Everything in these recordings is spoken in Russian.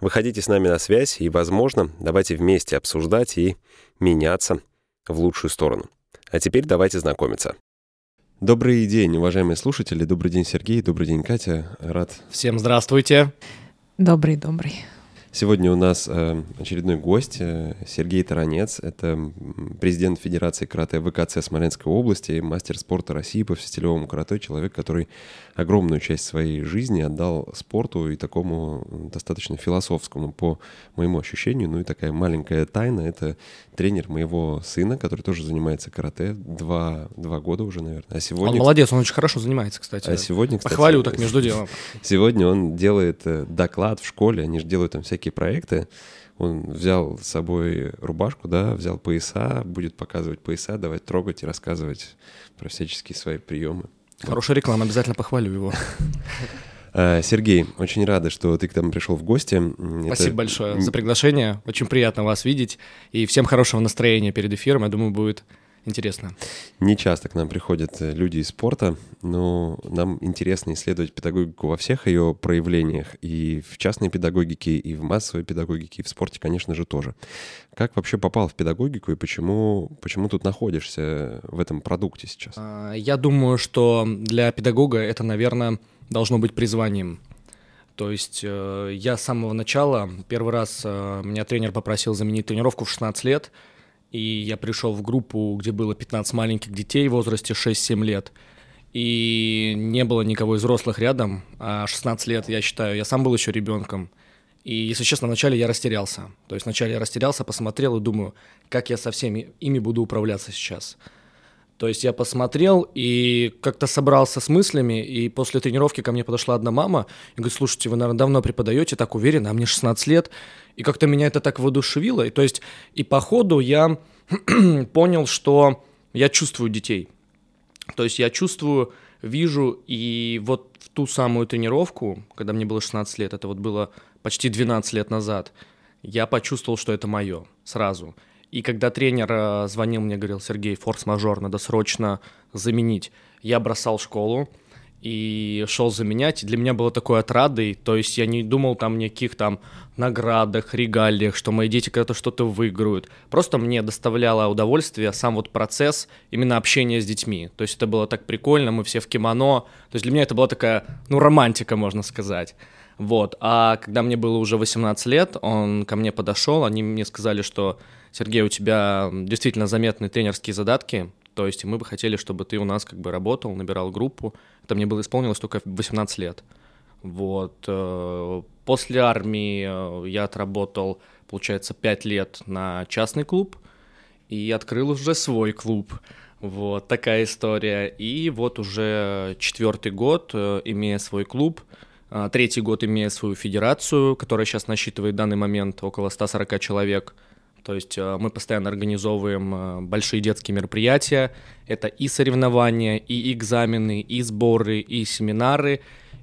Выходите с нами на связь и, возможно, давайте вместе обсуждать и меняться в лучшую сторону. А теперь давайте знакомиться. Добрый день, уважаемые слушатели. Добрый день, Сергей. Добрый день, Катя. Рад. Всем здравствуйте. Добрый, добрый. Сегодня у нас э, очередной гость э, Сергей Таранец. Это президент Федерации карате ВКЦ Смоленской области, мастер спорта России по стилевому карате, человек, который огромную часть своей жизни отдал спорту и такому достаточно философскому, по моему ощущению. Ну и такая маленькая тайна — это тренер моего сына, который тоже занимается карате два, два года уже, наверное. А сегодня... Он молодец, он очень хорошо занимается, кстати. А сегодня, кстати... Похвалю так между делом. Сегодня он делает э, доклад в школе, они же делают там всякие всякие проекты. Он взял с собой рубашку, да, взял пояса, будет показывать пояса, давать трогать и рассказывать про всяческие свои приемы. Хорошая реклама, обязательно похвалю его. Э, Сергей, очень рада, что ты к нам пришел в гости. Спасибо Это... большое за приглашение. Очень приятно вас видеть. И всем хорошего настроения перед эфиром. Я думаю, будет Интересно. Не часто к нам приходят э, люди из спорта, но нам интересно исследовать педагогику во всех ее проявлениях, и в частной педагогике, и в массовой педагогике, и в спорте, конечно же, тоже. Как вообще попал в педагогику и почему, почему тут находишься в этом продукте сейчас? А, я думаю, что для педагога это, наверное, должно быть призванием. То есть э, я с самого начала, первый раз э, меня тренер попросил заменить тренировку в 16 лет, и я пришел в группу, где было 15 маленьких детей в возрасте 6-7 лет, и не было никого из взрослых рядом, а 16 лет, я считаю, я сам был еще ребенком, и, если честно, вначале я растерялся. То есть вначале я растерялся, посмотрел и думаю, как я со всеми ими буду управляться сейчас. То есть я посмотрел и как-то собрался с мыслями, и после тренировки ко мне подошла одна мама и говорит, слушайте, вы, наверное, давно преподаете, так уверенно, а мне 16 лет, и как-то меня это так воодушевило. И, то есть и по ходу я понял, что я чувствую детей. То есть я чувствую, вижу, и вот в ту самую тренировку, когда мне было 16 лет, это вот было почти 12 лет назад, я почувствовал, что это мое сразу. И когда тренер э, звонил мне, говорил, Сергей, форс-мажор, надо срочно заменить, я бросал школу и шел заменять. Для меня было такой отрадой, то есть я не думал там никаких там наградах, регалиях, что мои дети когда-то что-то выиграют. Просто мне доставляло удовольствие сам вот процесс именно общения с детьми. То есть это было так прикольно, мы все в кимоно. То есть для меня это была такая, ну, романтика, можно сказать. Вот. А когда мне было уже 18 лет, он ко мне подошел, они мне сказали, что Сергей, у тебя действительно заметные тренерские задатки, то есть мы бы хотели, чтобы ты у нас как бы работал, набирал группу. Это мне было исполнилось только в 18 лет. Вот. Э, после армии э, я отработал, получается, 5 лет на частный клуб и открыл уже свой клуб. Вот такая история. И вот уже четвертый год, э, имея свой клуб, третий год имея свою федерацию, которая сейчас насчитывает в данный момент около 140 человек – то есть э, мы постоянно организовываем э, большие детские мероприятия. Это и соревнования, и экзамены, и сборы, и семинары.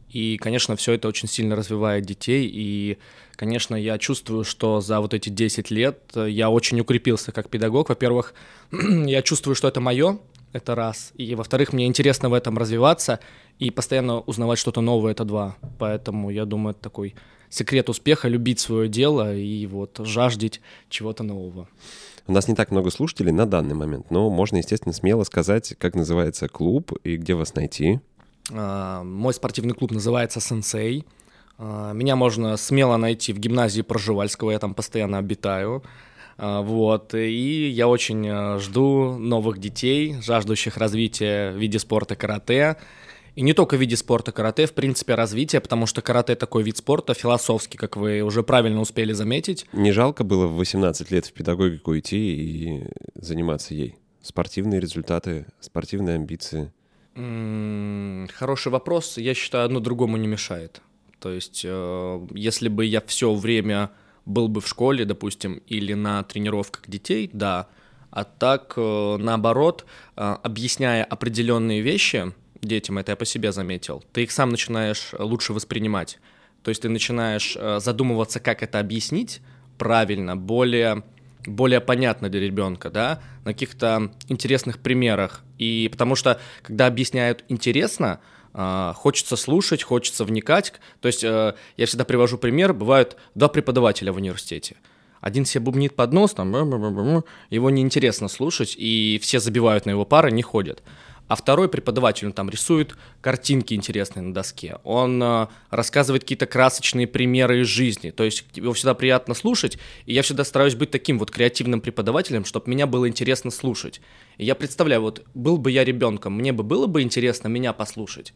И, конечно, все это очень сильно развивает детей. И, конечно, я чувствую, что за вот эти 10 лет э, я очень укрепился как педагог. Во-первых, я чувствую, что это мое, это раз. И, во-вторых, мне интересно в этом развиваться и постоянно узнавать что-то новое, это два. Поэтому, я думаю, это такой секрет успеха — любить свое дело и вот жаждать чего-то нового. У нас не так много слушателей на данный момент, но можно, естественно, смело сказать, как называется клуб и где вас найти. А, мой спортивный клуб называется «Сенсей». А, меня можно смело найти в гимназии Проживальского, я там постоянно обитаю. А, вот, и я очень жду новых детей, жаждущих развития в виде спорта карате. И не только в виде спорта карате, в принципе, развитие, потому что карате такой вид спорта философский, как вы уже правильно успели заметить. Не жалко было в 18 лет в педагогику идти и заниматься ей? Спортивные результаты, спортивные амбиции? М -м, хороший вопрос. Я считаю, одно другому не мешает. То есть, э, если бы я все время был бы в школе, допустим, или на тренировках детей, да. А так, э, наоборот, э, объясняя определенные вещи детям, это я по себе заметил, ты их сам начинаешь лучше воспринимать. То есть ты начинаешь э, задумываться, как это объяснить правильно, более более понятно для ребенка, да, на каких-то интересных примерах. И потому что, когда объясняют интересно, а, хочется слушать, хочется вникать. То есть э, я всегда привожу пример, бывают два преподавателя в университете. Один себе бубнит под нос, там, его неинтересно слушать, и все забивают на его пары, не ходят а второй преподаватель, он там рисует картинки интересные на доске, он э, рассказывает какие-то красочные примеры из жизни, то есть его всегда приятно слушать, и я всегда стараюсь быть таким вот креативным преподавателем, чтобы меня было интересно слушать. И я представляю, вот был бы я ребенком, мне бы было бы интересно меня послушать.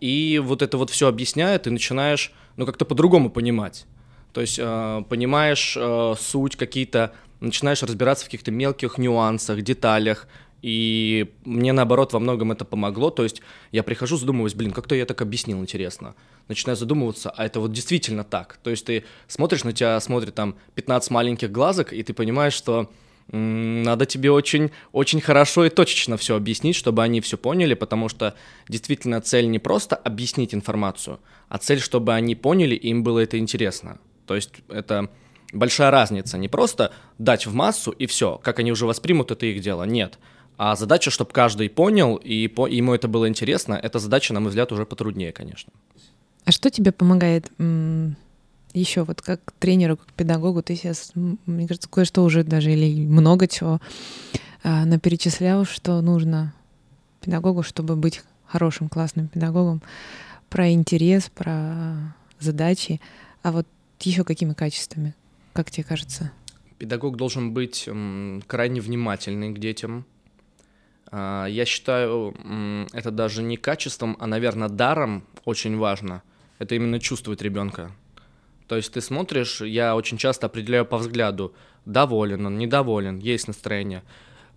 И вот это вот все объясняет, и начинаешь, ну, как-то по-другому понимать. То есть э, понимаешь э, суть какие-то, начинаешь разбираться в каких-то мелких нюансах, деталях, и мне, наоборот, во многом это помогло. То есть я прихожу, задумываюсь, блин, как-то я так объяснил, интересно. Начинаю задумываться, а это вот действительно так. То есть ты смотришь, на тебя смотрит там 15 маленьких глазок, и ты понимаешь, что надо тебе очень, очень хорошо и точечно все объяснить, чтобы они все поняли, потому что действительно цель не просто объяснить информацию, а цель, чтобы они поняли, и им было это интересно. То есть это большая разница. Не просто дать в массу и все, как они уже воспримут, это их дело. Нет а задача, чтобы каждый понял и по, ему это было интересно, эта задача, на мой взгляд, уже потруднее, конечно. А что тебе помогает еще вот как тренеру, как педагогу? Ты сейчас, мне кажется, кое-что уже даже или много чего а, наперечислял, что нужно педагогу, чтобы быть хорошим, классным педагогом, про интерес, про задачи, а вот еще какими качествами, как тебе кажется? Педагог должен быть крайне внимательный к детям, я считаю, это даже не качеством, а, наверное, даром очень важно. Это именно чувствовать ребенка. То есть ты смотришь, я очень часто определяю по взгляду, доволен он, недоволен, есть настроение.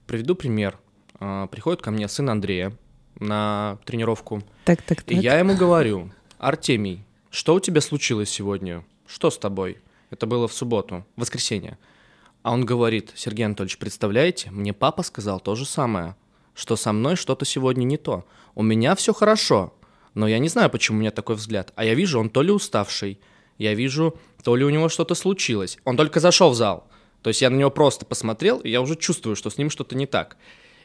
Приведу пример. А, приходит ко мне сын Андрея на тренировку. Так, так, так. И я ему говорю, Артемий, что у тебя случилось сегодня? Что с тобой? Это было в субботу, в воскресенье. А он говорит, Сергей Анатольевич, представляете, мне папа сказал то же самое что со мной что-то сегодня не то. У меня все хорошо, но я не знаю, почему у меня такой взгляд. А я вижу, он то ли уставший, я вижу, то ли у него что-то случилось. Он только зашел в зал. То есть я на него просто посмотрел, и я уже чувствую, что с ним что-то не так.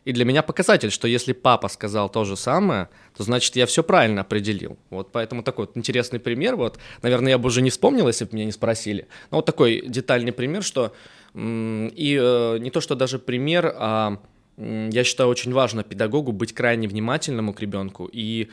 И для меня показатель, что если папа сказал то же самое, то значит я все правильно определил. Вот поэтому такой вот интересный пример. Вот, наверное, я бы уже не вспомнил, если бы меня не спросили. Но вот такой детальный пример, что и э, не то, что даже пример, а я считаю, очень важно педагогу быть крайне внимательному к ребенку и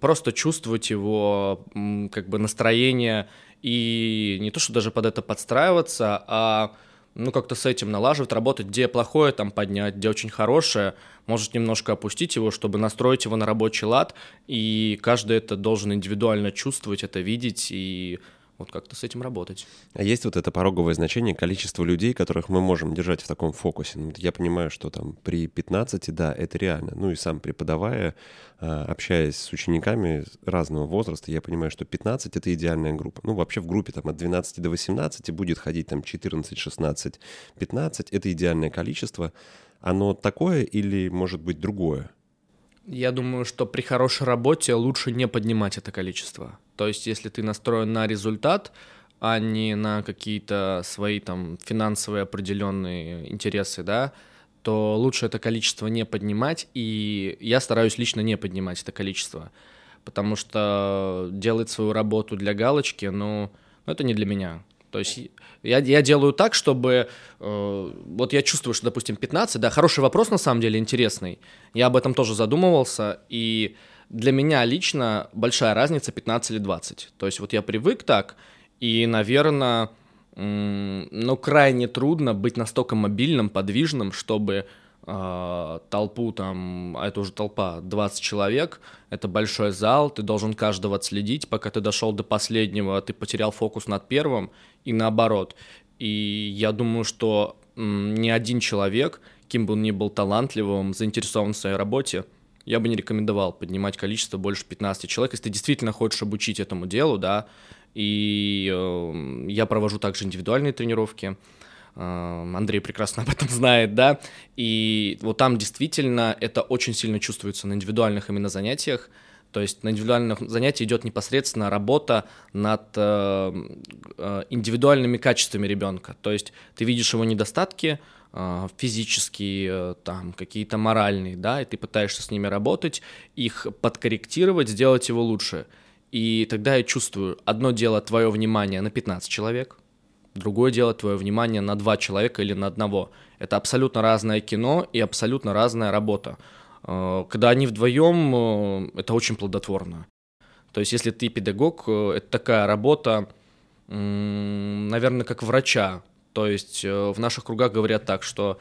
просто чувствовать его как бы настроение и не то, что даже под это подстраиваться, а ну, как-то с этим налаживать, работать, где плохое там поднять, где очень хорошее, может немножко опустить его, чтобы настроить его на рабочий лад, и каждый это должен индивидуально чувствовать, это видеть и вот как-то с этим работать. А есть вот это пороговое значение количества людей, которых мы можем держать в таком фокусе? Ну, я понимаю, что там при 15, да, это реально. Ну и сам преподавая, а, общаясь с учениками разного возраста, я понимаю, что 15 — это идеальная группа. Ну вообще в группе там от 12 до 18 будет ходить там 14, 16, 15 — это идеальное количество. Оно такое или может быть другое? Я думаю, что при хорошей работе лучше не поднимать это количество. То есть, если ты настроен на результат, а не на какие-то свои там финансовые определенные интересы, да, то лучше это количество не поднимать, и я стараюсь лично не поднимать это количество, потому что делать свою работу для галочки, ну, ну это не для меня. То есть я, я делаю так, чтобы... Э, вот я чувствую, что, допустим, 15, да, хороший вопрос на самом деле, интересный. Я об этом тоже задумывался, и для меня лично большая разница 15 или 20. То есть вот я привык так, и, наверное, ну, крайне трудно быть настолько мобильным, подвижным, чтобы э, толпу там, а это уже толпа, 20 человек, это большой зал, ты должен каждого отследить, пока ты дошел до последнего, ты потерял фокус над первым, и наоборот. И я думаю, что ни один человек, кем бы он ни был талантливым, заинтересован в своей работе, я бы не рекомендовал поднимать количество больше 15 человек. Если ты действительно хочешь обучить этому делу, да, И э, я провожу также индивидуальные тренировки. Э, Андрей прекрасно об этом знает, да. И вот там действительно это очень сильно чувствуется на индивидуальных именно занятиях. То есть на индивидуальном занятии идет непосредственно работа над э, э, индивидуальными качествами ребенка. То есть ты видишь его недостатки, физические, э, там, какие-то моральные, да, и ты пытаешься с ними работать, их подкорректировать, сделать его лучше. И тогда я чувствую, одно дело твое внимание на 15 человек, другое дело твое внимание на два человека или на одного. Это абсолютно разное кино и абсолютно разная работа. Э, когда они вдвоем, э, это очень плодотворно. То есть, если ты педагог, это такая работа, наверное, как врача. То есть в наших кругах говорят так, что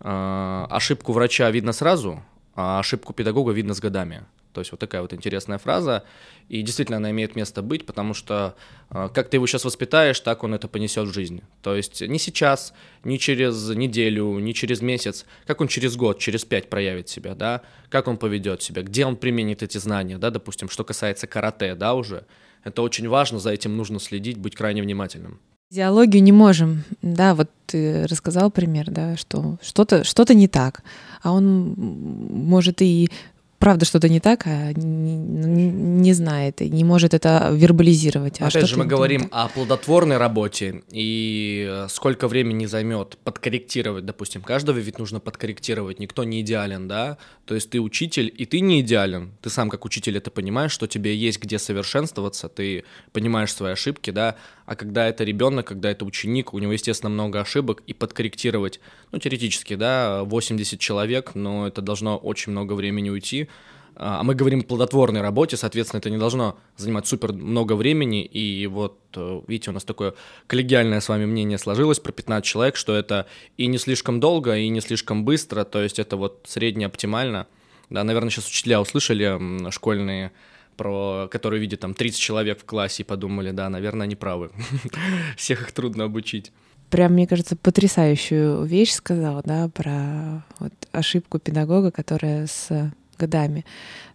ошибку врача видно сразу, а ошибку педагога видно с годами. То есть вот такая вот интересная фраза. И действительно она имеет место быть, потому что э, как ты его сейчас воспитаешь, так он это понесет в жизнь. То есть не сейчас, не через неделю, не через месяц, как он через год, через пять проявит себя, да, как он поведет себя, где он применит эти знания, да, допустим, что касается карате, да, уже. Это очень важно, за этим нужно следить, быть крайне внимательным. Физиологию не можем, да, вот ты рассказал пример, да, что что-то что не так, а он может и правда что-то не так, а не, не знает и не может это вербализировать. А Опять же, мы говорим о плодотворной работе, и э, сколько времени займет подкорректировать, допустим, каждого ведь нужно подкорректировать, никто не идеален, да, то есть ты учитель, и ты не идеален, ты сам как учитель это понимаешь, что тебе есть где совершенствоваться, ты понимаешь свои ошибки, да, а когда это ребенок, когда это ученик, у него, естественно, много ошибок, и подкорректировать, ну, теоретически, да, 80 человек, но это должно очень много времени уйти, а мы говорим о плодотворной работе, соответственно, это не должно занимать супер много времени, и вот, э, видите, у нас такое коллегиальное с вами мнение сложилось про 15 человек, что это и не слишком долго, и не слишком быстро, то есть это вот средне оптимально. Да, наверное, сейчас учителя услышали школьные про которые видят там 30 человек в классе и подумали, да, наверное, они правы. Всех их трудно обучить. Прям, мне кажется, потрясающую вещь сказал, да, про вот ошибку педагога, которая с годами.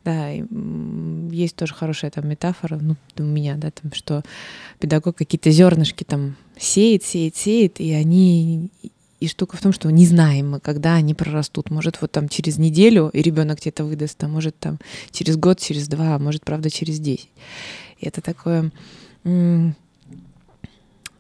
Да, есть тоже хорошая там метафора, ну, у меня, да, там, что педагог какие-то зернышки там сеет, сеет, сеет, и они и штука в том, что не знаем мы, когда они прорастут. Может, вот там через неделю и ребенок где-то выдаст, а может там через год, через два, а может, правда, через десять. И это такое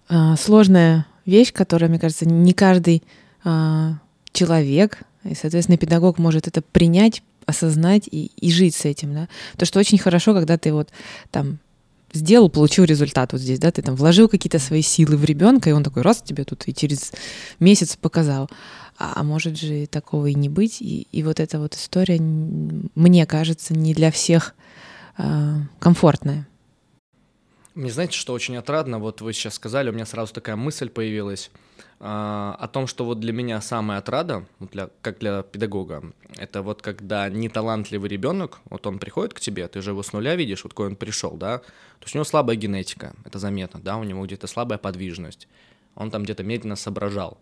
а, сложная вещь, которая, мне кажется, не каждый а, человек, и, соответственно, педагог может это принять, осознать и, и жить с этим, да. То, что очень хорошо, когда ты вот там сделал, получил результат вот здесь, да, ты там вложил какие-то свои силы в ребенка, и он такой раз тебе тут и через месяц показал. А, а может же такого и не быть. И, и вот эта вот история, мне кажется, не для всех э, комфортная. Мне знаете, что очень отрадно, вот вы сейчас сказали, у меня сразу такая мысль появилась о том, что вот для меня самая отрада, для, как для педагога, это вот когда неталантливый ребенок, вот он приходит к тебе, ты же его с нуля видишь, вот какой он пришел, да, то есть у него слабая генетика, это заметно, да, у него где-то слабая подвижность, он там где-то медленно соображал.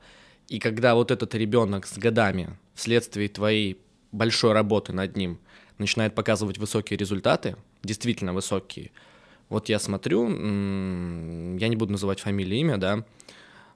И когда вот этот ребенок с годами вследствие твоей большой работы над ним начинает показывать высокие результаты, действительно высокие, вот я смотрю, я не буду называть фамилию, имя, да,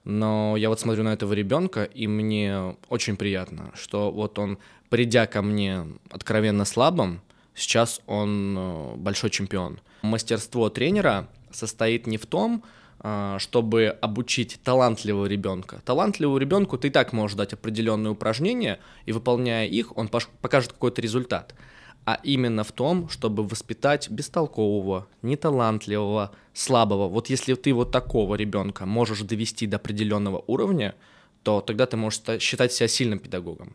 но я вот смотрю на этого ребенка, и мне очень приятно, что вот он, придя ко мне откровенно слабым, сейчас он э, большой чемпион. Мастерство тренера состоит не в том, э, чтобы обучить талантливого ребенка. Талантливому ребенку ты и так можешь дать определенные упражнения, и выполняя их, он покажет какой-то результат а именно в том, чтобы воспитать бестолкового, неталантливого, слабого. Вот если ты вот такого ребенка можешь довести до определенного уровня, то тогда ты можешь считать себя сильным педагогом.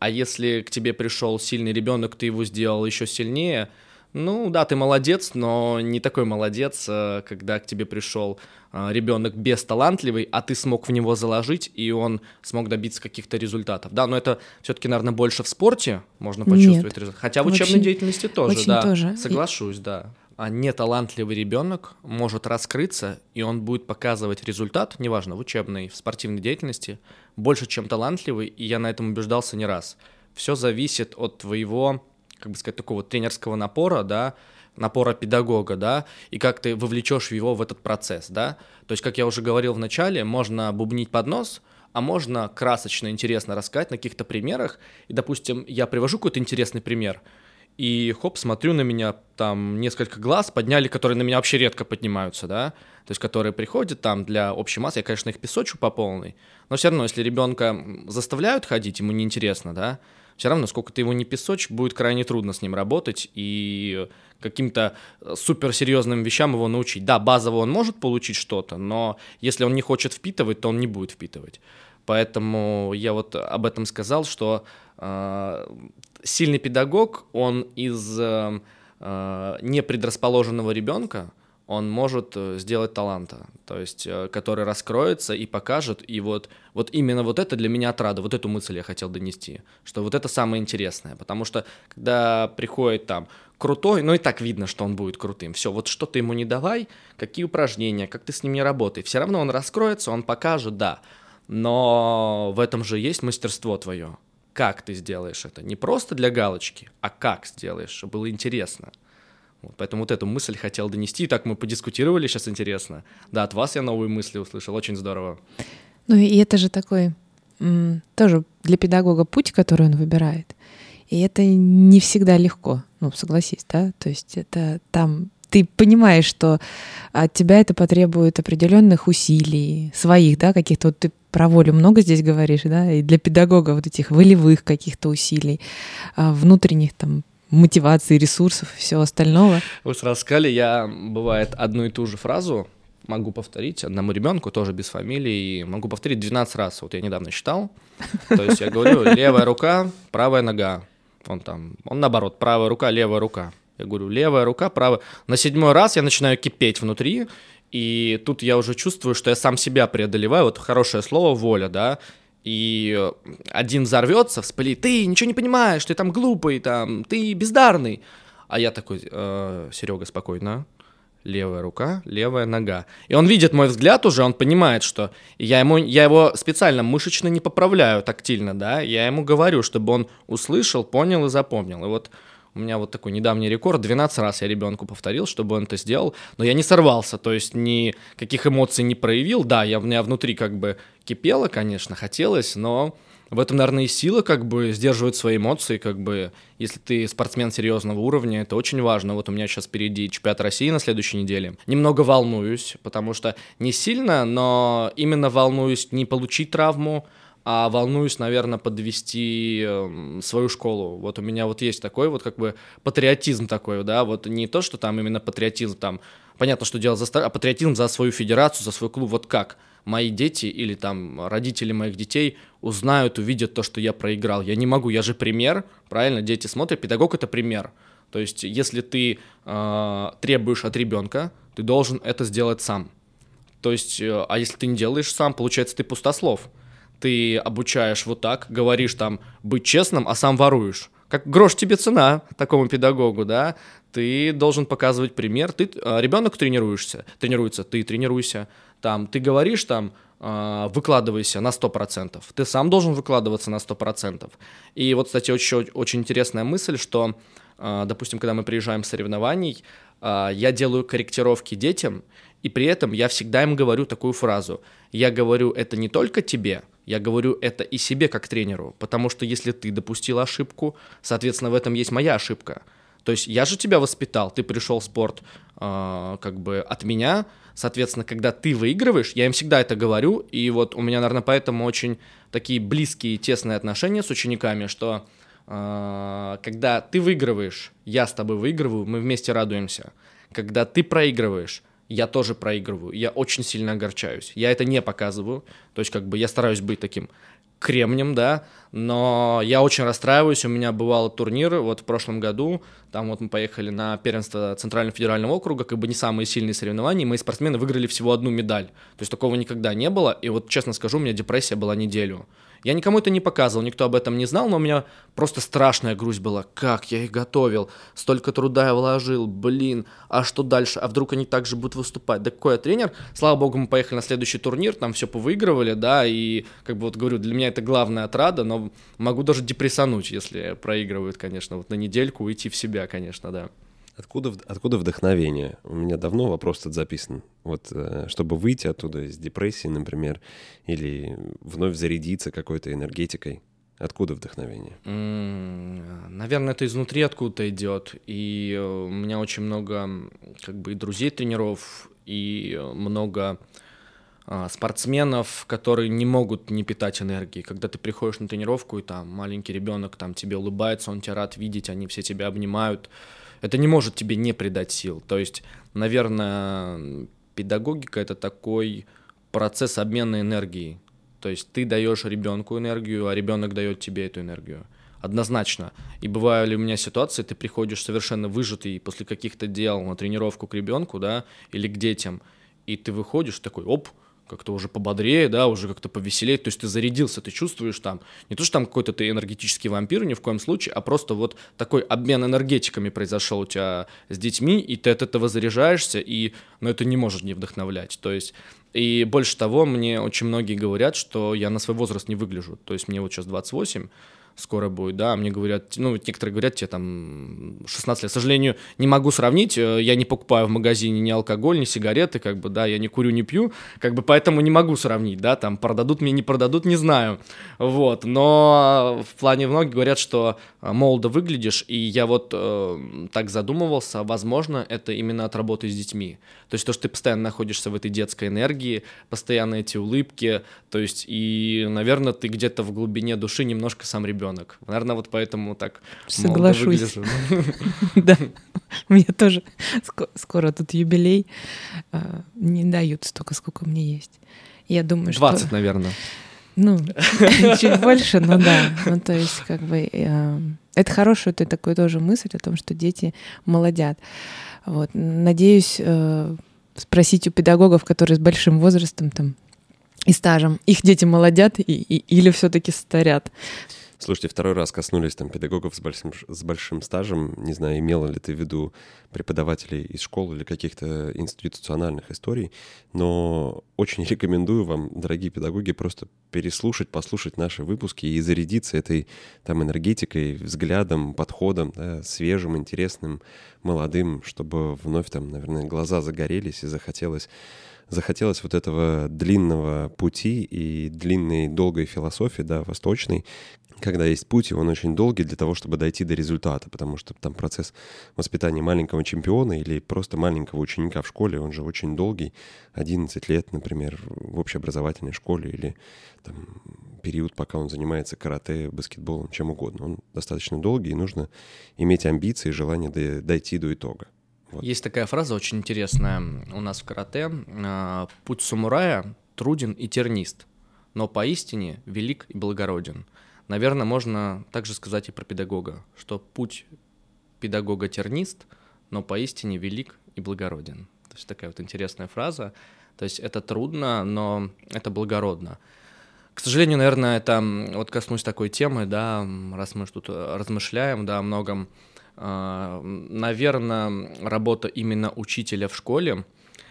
А если к тебе пришел сильный ребенок, ты его сделал еще сильнее, ну да, ты молодец, но не такой молодец, э, когда к тебе пришел э, ребенок бесталантливый, а ты смог в него заложить, и он смог добиться каких-то результатов. Да, но это все-таки, наверное, больше в спорте можно почувствовать результат. Хотя в учебной очень, деятельности тоже, очень да. Тоже. Соглашусь, да. А неталантливый ребенок может раскрыться, и он будет показывать результат, неважно, в учебной, в спортивной деятельности, больше, чем талантливый, и я на этом убеждался не раз. Все зависит от твоего как бы сказать, такого тренерского напора, да, напора педагога, да, и как ты вовлечешь его в этот процесс, да. То есть, как я уже говорил в начале, можно бубнить под нос, а можно красочно, интересно рассказать на каких-то примерах. И, допустим, я привожу какой-то интересный пример, и хоп, смотрю на меня, там несколько глаз подняли, которые на меня вообще редко поднимаются, да, то есть которые приходят там для общей массы, я, конечно, их песочу по полной, но все равно, если ребенка заставляют ходить, ему неинтересно, да, все равно, сколько ты его не песочь, будет крайне трудно с ним работать и каким-то э, суперсерьезным вещам его научить. Да, базово он может получить что-то, но если он не хочет впитывать, то он не будет впитывать. Поэтому я вот об этом сказал, что э, сильный педагог, он из э, э, непредрасположенного ребенка, он может э, сделать таланта, то есть, э, который раскроется и покажет, и вот, вот именно вот это для меня отрада, вот эту мысль я хотел донести, что вот это самое интересное, потому что когда приходит там крутой, ну и так видно, что он будет крутым, все, вот что ты ему не давай, какие упражнения, как ты с ним не работай, все равно он раскроется, он покажет, да, но в этом же есть мастерство твое, как ты сделаешь это, не просто для галочки, а как сделаешь, чтобы было интересно. Вот, поэтому вот эту мысль хотел донести. Так мы подискутировали, сейчас интересно. Да, от вас я новые мысли услышал, очень здорово. Ну и это же такой тоже для педагога путь, который он выбирает. И это не всегда легко, ну, согласись, да? То есть это там ты понимаешь, что от тебя это потребует определенных усилий, своих, да, каких-то, вот ты про волю много здесь говоришь, да, и для педагога вот этих волевых каких-то усилий, а, внутренних там мотивации, ресурсов и всего остального. Вы сразу сказали, я, бывает, одну и ту же фразу могу повторить одному ребенку, тоже без фамилии, могу повторить 12 раз. Вот я недавно считал. То есть я говорю, левая рука, правая нога. Он там, он наоборот, правая рука, левая рука. Я говорю, левая рука, правая. На седьмой раз я начинаю кипеть внутри, и тут я уже чувствую, что я сам себя преодолеваю. Вот хорошее слово воля, да и один взорвется, вспылит, ты ничего не понимаешь, ты там глупый, там, ты бездарный. А я такой, э, Серега, спокойно, левая рука, левая нога. И он видит мой взгляд уже, он понимает, что я, ему, я его специально мышечно не поправляю тактильно, да, я ему говорю, чтобы он услышал, понял и запомнил. И вот у меня вот такой недавний рекорд. 12 раз я ребенку повторил, чтобы он это сделал. Но я не сорвался, то есть никаких эмоций не проявил. Да, я, у меня внутри как бы кипело, конечно, хотелось, но в этом, наверное, и сила как бы сдерживать свои эмоции, как бы, если ты спортсмен серьезного уровня, это очень важно. Вот у меня сейчас впереди чемпионат России на следующей неделе. Немного волнуюсь, потому что не сильно, но именно волнуюсь не получить травму, а волнуюсь, наверное, подвести эм, свою школу. Вот у меня вот есть такой вот как бы патриотизм такой, да, вот не то, что там именно патриотизм там, понятно, что делать за а патриотизм за свою федерацию, за свой клуб, вот как мои дети или там родители моих детей узнают, увидят то, что я проиграл. Я не могу, я же пример, правильно, дети смотрят, педагог это пример. То есть, если ты э, требуешь от ребенка, ты должен это сделать сам. То есть, э, а если ты не делаешь сам, получается, ты пустослов ты обучаешь вот так, говоришь там быть честным, а сам воруешь. Как грош тебе цена такому педагогу, да? Ты должен показывать пример. Ты а, ребенок тренируешься, тренируется, ты тренируйся. Там ты говоришь там а, выкладывайся на 100%. Ты сам должен выкладываться на 100%. И вот, кстати, очень, очень интересная мысль, что, а, допустим, когда мы приезжаем с соревнований, я делаю корректировки детям, и при этом я всегда им говорю такую фразу. Я говорю это не только тебе, я говорю это и себе как тренеру, потому что если ты допустил ошибку, соответственно, в этом есть моя ошибка. То есть я же тебя воспитал, ты пришел в спорт э, как бы от меня, соответственно, когда ты выигрываешь, я им всегда это говорю, и вот у меня, наверное, поэтому очень такие близкие, тесные отношения с учениками, что э, когда ты выигрываешь, я с тобой выигрываю, мы вместе радуемся. Когда ты проигрываешь, я тоже проигрываю, я очень сильно огорчаюсь. Я это не показываю, то есть как бы я стараюсь быть таким кремнем, да, но я очень расстраиваюсь, у меня бывал турнир вот в прошлом году, там вот мы поехали на первенство Центрального федерального округа, как бы не самые сильные соревнования, и мои спортсмены выиграли всего одну медаль, то есть такого никогда не было, и вот честно скажу, у меня депрессия была неделю, Я никому это не показывал, никто об этом не знал, но у меня просто страшная грусть была. Как я их готовил, столько труда я вложил, блин, а что дальше? А вдруг они также будут выступать? Да какой я тренер? Слава богу, мы поехали на следующий турнир, там все повыигрывали, да, и как бы вот говорю, для меня это главная отрада, но могу даже депрессануть, если проигрывают, конечно, вот на недельку уйти в себя, конечно, да. Откуда, откуда вдохновение? У меня давно вопрос тут записан. Вот э, чтобы выйти оттуда из депрессии, например, или вновь зарядиться какой-то энергетикой. Откуда вдохновение? Наверное, это изнутри откуда-то идет. И э, у меня очень много как бы друзей тренеров, и много а, спортсменов, которые не могут не питать энергии. Когда ты приходишь на тренировку, и там маленький ребенок там тебе улыбается, он тебя рад видеть, они все тебя обнимают это не может тебе не придать сил. То есть, наверное, педагогика это такой процесс обмена энергией. То есть ты даешь ребенку энергию, а ребенок дает тебе эту энергию. Однозначно. И бывали у меня ситуации, ты приходишь совершенно выжатый после каких-то дел на тренировку к ребенку, да, или к детям, и ты выходишь такой, оп, как-то уже пободрее, да, уже как-то повеселее, то есть ты зарядился, ты чувствуешь там, не то, что там какой-то ты энергетический вампир ни в коем случае, а просто вот такой обмен энергетиками произошел у тебя с детьми, и ты от этого заряжаешься, и, ну, это не может не вдохновлять, то есть, и больше того, мне очень многие говорят, что я на свой возраст не выгляжу, то есть мне вот сейчас 28, скоро будет, да, мне говорят, ну, некоторые говорят, тебе там 16 лет. К сожалению, не могу сравнить, э, я не покупаю в магазине ни алкоголь, ни сигареты, как бы, да, я не курю, не пью, как бы, поэтому не могу сравнить, да, там, продадут мне, не продадут, не знаю, вот, но в плане многие говорят, что э, молодо выглядишь, и я вот э, так задумывался, возможно, это именно от работы с детьми, то есть то, что ты постоянно находишься в этой детской энергии, постоянно эти улыбки, то есть и, наверное, ты где-то в глубине души немножко сам ребенок. Наверное, вот поэтому так Соглашусь. Да, у меня тоже скоро тут юбилей. А, не дают столько, сколько мне есть. Я думаю, 20, что... наверное. Ну, чуть больше, но да. Ну, то есть, как бы, э, это хорошая это такой тоже мысль о том, что дети молодят. Вот. Надеюсь э, спросить у педагогов, которые с большим возрастом там и стажем, их дети молодят и, и, или все-таки старят. Слушайте, второй раз коснулись там педагогов с большим, с большим стажем. Не знаю, имела ли ты в виду преподавателей из школ или каких-то институциональных историй, но очень рекомендую вам, дорогие педагоги, просто переслушать, послушать наши выпуски и зарядиться этой там энергетикой, взглядом, подходом, да, свежим, интересным, молодым, чтобы вновь там, наверное, глаза загорелись и захотелось захотелось вот этого длинного пути и длинной долгой философии, да, восточной, когда есть путь, и он очень долгий для того, чтобы дойти до результата, потому что там процесс воспитания маленького чемпиона или просто маленького ученика в школе, он же очень долгий, 11 лет, например, в общеобразовательной школе или там, период, пока он занимается карате, баскетболом, чем угодно. Он достаточно долгий, и нужно иметь амбиции и желание дойти до итога. Вот. Есть такая фраза очень интересная у нас в карате. А, «Путь самурая труден и тернист, но поистине велик и благороден». Наверное, можно также сказать и про педагога, что путь педагога тернист, но поистине велик и благороден. То есть такая вот интересная фраза. То есть это трудно, но это благородно. К сожалению, наверное, это вот коснусь такой темы, да, раз мы тут размышляем, да, о многом. А, наверное, работа именно учителя в школе,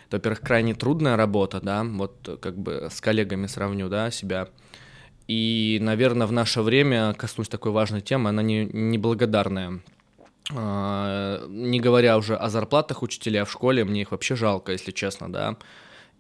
это, во-первых, крайне трудная работа, да, вот как бы с коллегами сравню, да, себя – и, наверное, в наше время коснусь такой важной темы, она не, неблагодарная. А, не говоря уже о зарплатах учителя в школе, мне их вообще жалко, если честно, да.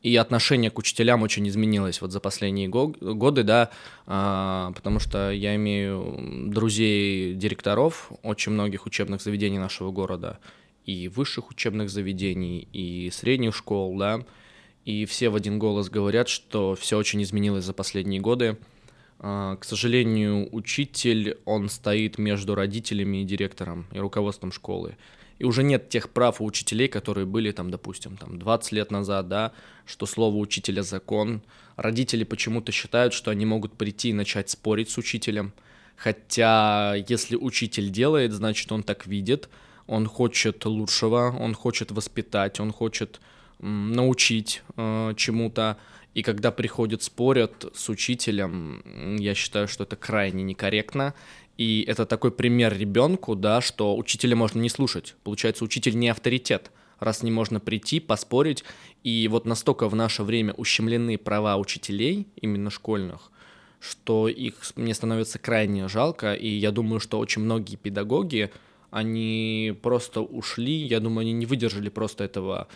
И отношение к учителям очень изменилось вот за последние го- годы, да, а, потому что я имею друзей директоров очень многих учебных заведений нашего города, и высших учебных заведений, и средних школ, да, и все в один голос говорят, что все очень изменилось за последние годы, а, к сожалению, учитель, он стоит между родителями и директором, и руководством школы. И уже нет тех прав у учителей, которые были там, допустим, там 20 лет назад, да, что слово учителя закон. Родители почему-то считают, что они могут прийти и начать спорить с учителем. Хотя, если учитель делает, значит, он так видит, он хочет лучшего, он хочет воспитать, он хочет научить э, чему-то. И когда приходят, спорят с учителем, я считаю, что это крайне некорректно. И это такой пример ребенку, да, что учителя можно не слушать. Получается, учитель не авторитет, раз не можно прийти, поспорить. И вот настолько в наше время ущемлены права учителей, именно школьных, что их мне становится крайне жалко. И я думаю, что очень многие педагоги, они просто ушли, я думаю, они не выдержали просто этого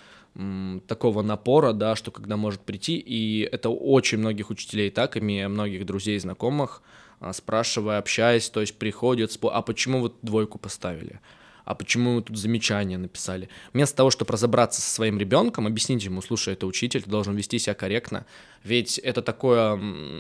такого напора, да, что когда может прийти, и это очень многих учителей так, имея многих друзей знакомых, спрашивая, общаясь, то есть приходят, а почему вы двойку поставили? А почему вы тут замечание написали? Вместо того, чтобы разобраться со своим ребенком, объяснить ему, слушай, это учитель, ты должен вести себя корректно. Ведь это такое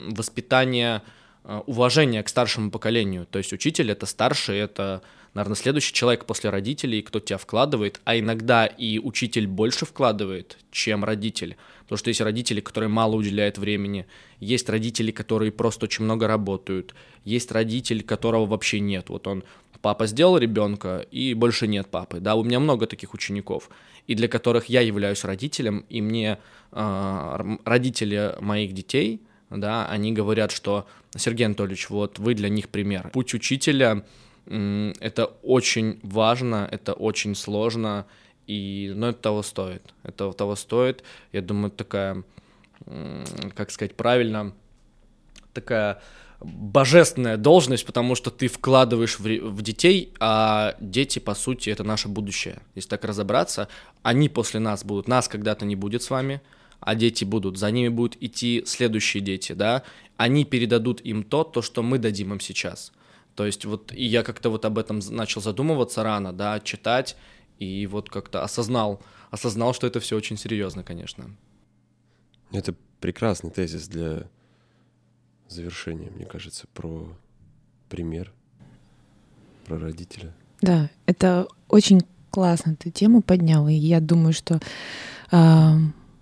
воспитание а, уважения к старшему поколению. То есть учитель это старший, это наверное, следующий человек после родителей, кто тебя вкладывает, а иногда и учитель больше вкладывает, чем родитель. Потому что есть родители, которые мало уделяют времени, есть родители, которые просто очень много работают, есть родитель, которого вообще нет. Вот он, папа сделал ребенка, и больше нет папы. Да, у меня много таких учеников, и для которых я являюсь родителем, и мне э, родители моих детей, да, они говорят, что Сергей Анатольевич, вот вы для них пример. Путь учителя это очень важно, это очень сложно, и, но это того стоит. Это того стоит. Я думаю, такая, как сказать правильно, такая божественная должность, потому что ты вкладываешь в, в детей, а дети, по сути, это наше будущее. Если так разобраться, они после нас будут, нас когда-то не будет с вами, а дети будут, за ними будут идти следующие дети, да, они передадут им то, то, что мы дадим им сейчас. То есть вот и я как-то вот об этом начал задумываться рано, да, читать, и вот как-то осознал, осознал, что это все очень серьезно, конечно. Это прекрасный тезис для завершения, мне кажется, про пример, про родителя. Да, это очень классно ты тему поднял, и я думаю, что э,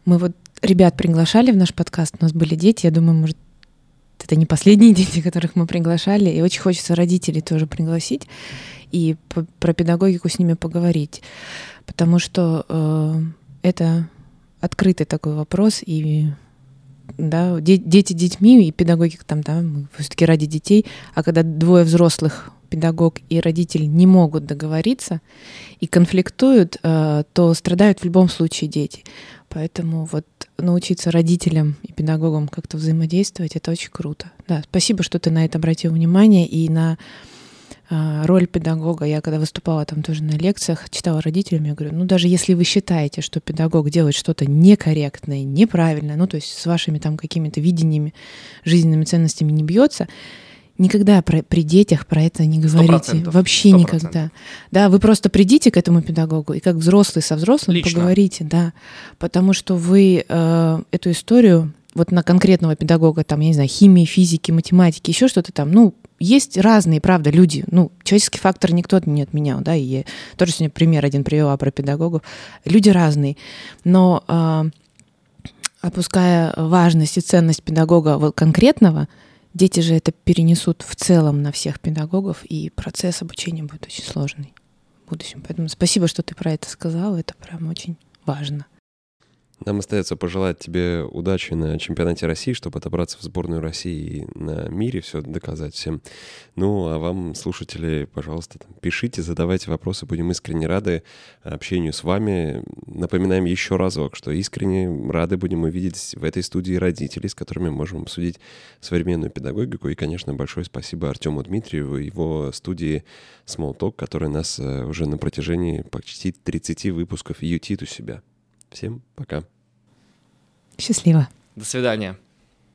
мы вот ребят приглашали в наш подкаст, у нас были дети, я думаю, может, это не последние дети, которых мы приглашали, и очень хочется родителей тоже пригласить и про педагогику с ними поговорить, потому что э, это открытый такой вопрос, и да, де- дети детьми и педагогика там, да, все-таки ради детей, а когда двое взрослых педагог и родитель не могут договориться и конфликтуют, э, то страдают в любом случае дети. Поэтому вот научиться родителям и педагогам как-то взаимодействовать, это очень круто. Да, спасибо, что ты на это обратил внимание и на э, роль педагога. Я когда выступала там тоже на лекциях, читала родителям, я говорю, ну даже если вы считаете, что педагог делает что-то некорректное, неправильное, ну то есть с вашими там какими-то видениями, жизненными ценностями не бьется, Никогда про, при детях про это не говорите. 100%, Вообще 100%. никогда. Да, вы просто придите к этому педагогу и как взрослый со взрослым Лично. поговорите, да. Потому что вы э, эту историю вот на конкретного педагога, там, я не знаю, химии, физики, математики, еще что-то там, ну, есть разные, правда, люди. Ну, человеческий фактор никто не отменял, да, и я тоже сегодня пример один привела про педагогов. Люди разные, но э, опуская важность и ценность педагога вот конкретного, Дети же это перенесут в целом на всех педагогов, и процесс обучения будет очень сложный в будущем. Поэтому спасибо, что ты про это сказал, это прям очень важно. Нам остается пожелать тебе удачи на чемпионате России, чтобы отобраться в сборную России и на мире все доказать всем. Ну, а вам, слушатели, пожалуйста, пишите, задавайте вопросы, будем искренне рады общению с вами. Напоминаем еще разок, что искренне рады будем увидеть в этой студии родителей, с которыми можем обсудить современную педагогику. И, конечно, большое спасибо Артему Дмитриеву и его студии Small Talk, которая нас э, уже на протяжении почти 30 выпусков ютит у себя. Всем пока. Счастливо. До свидания.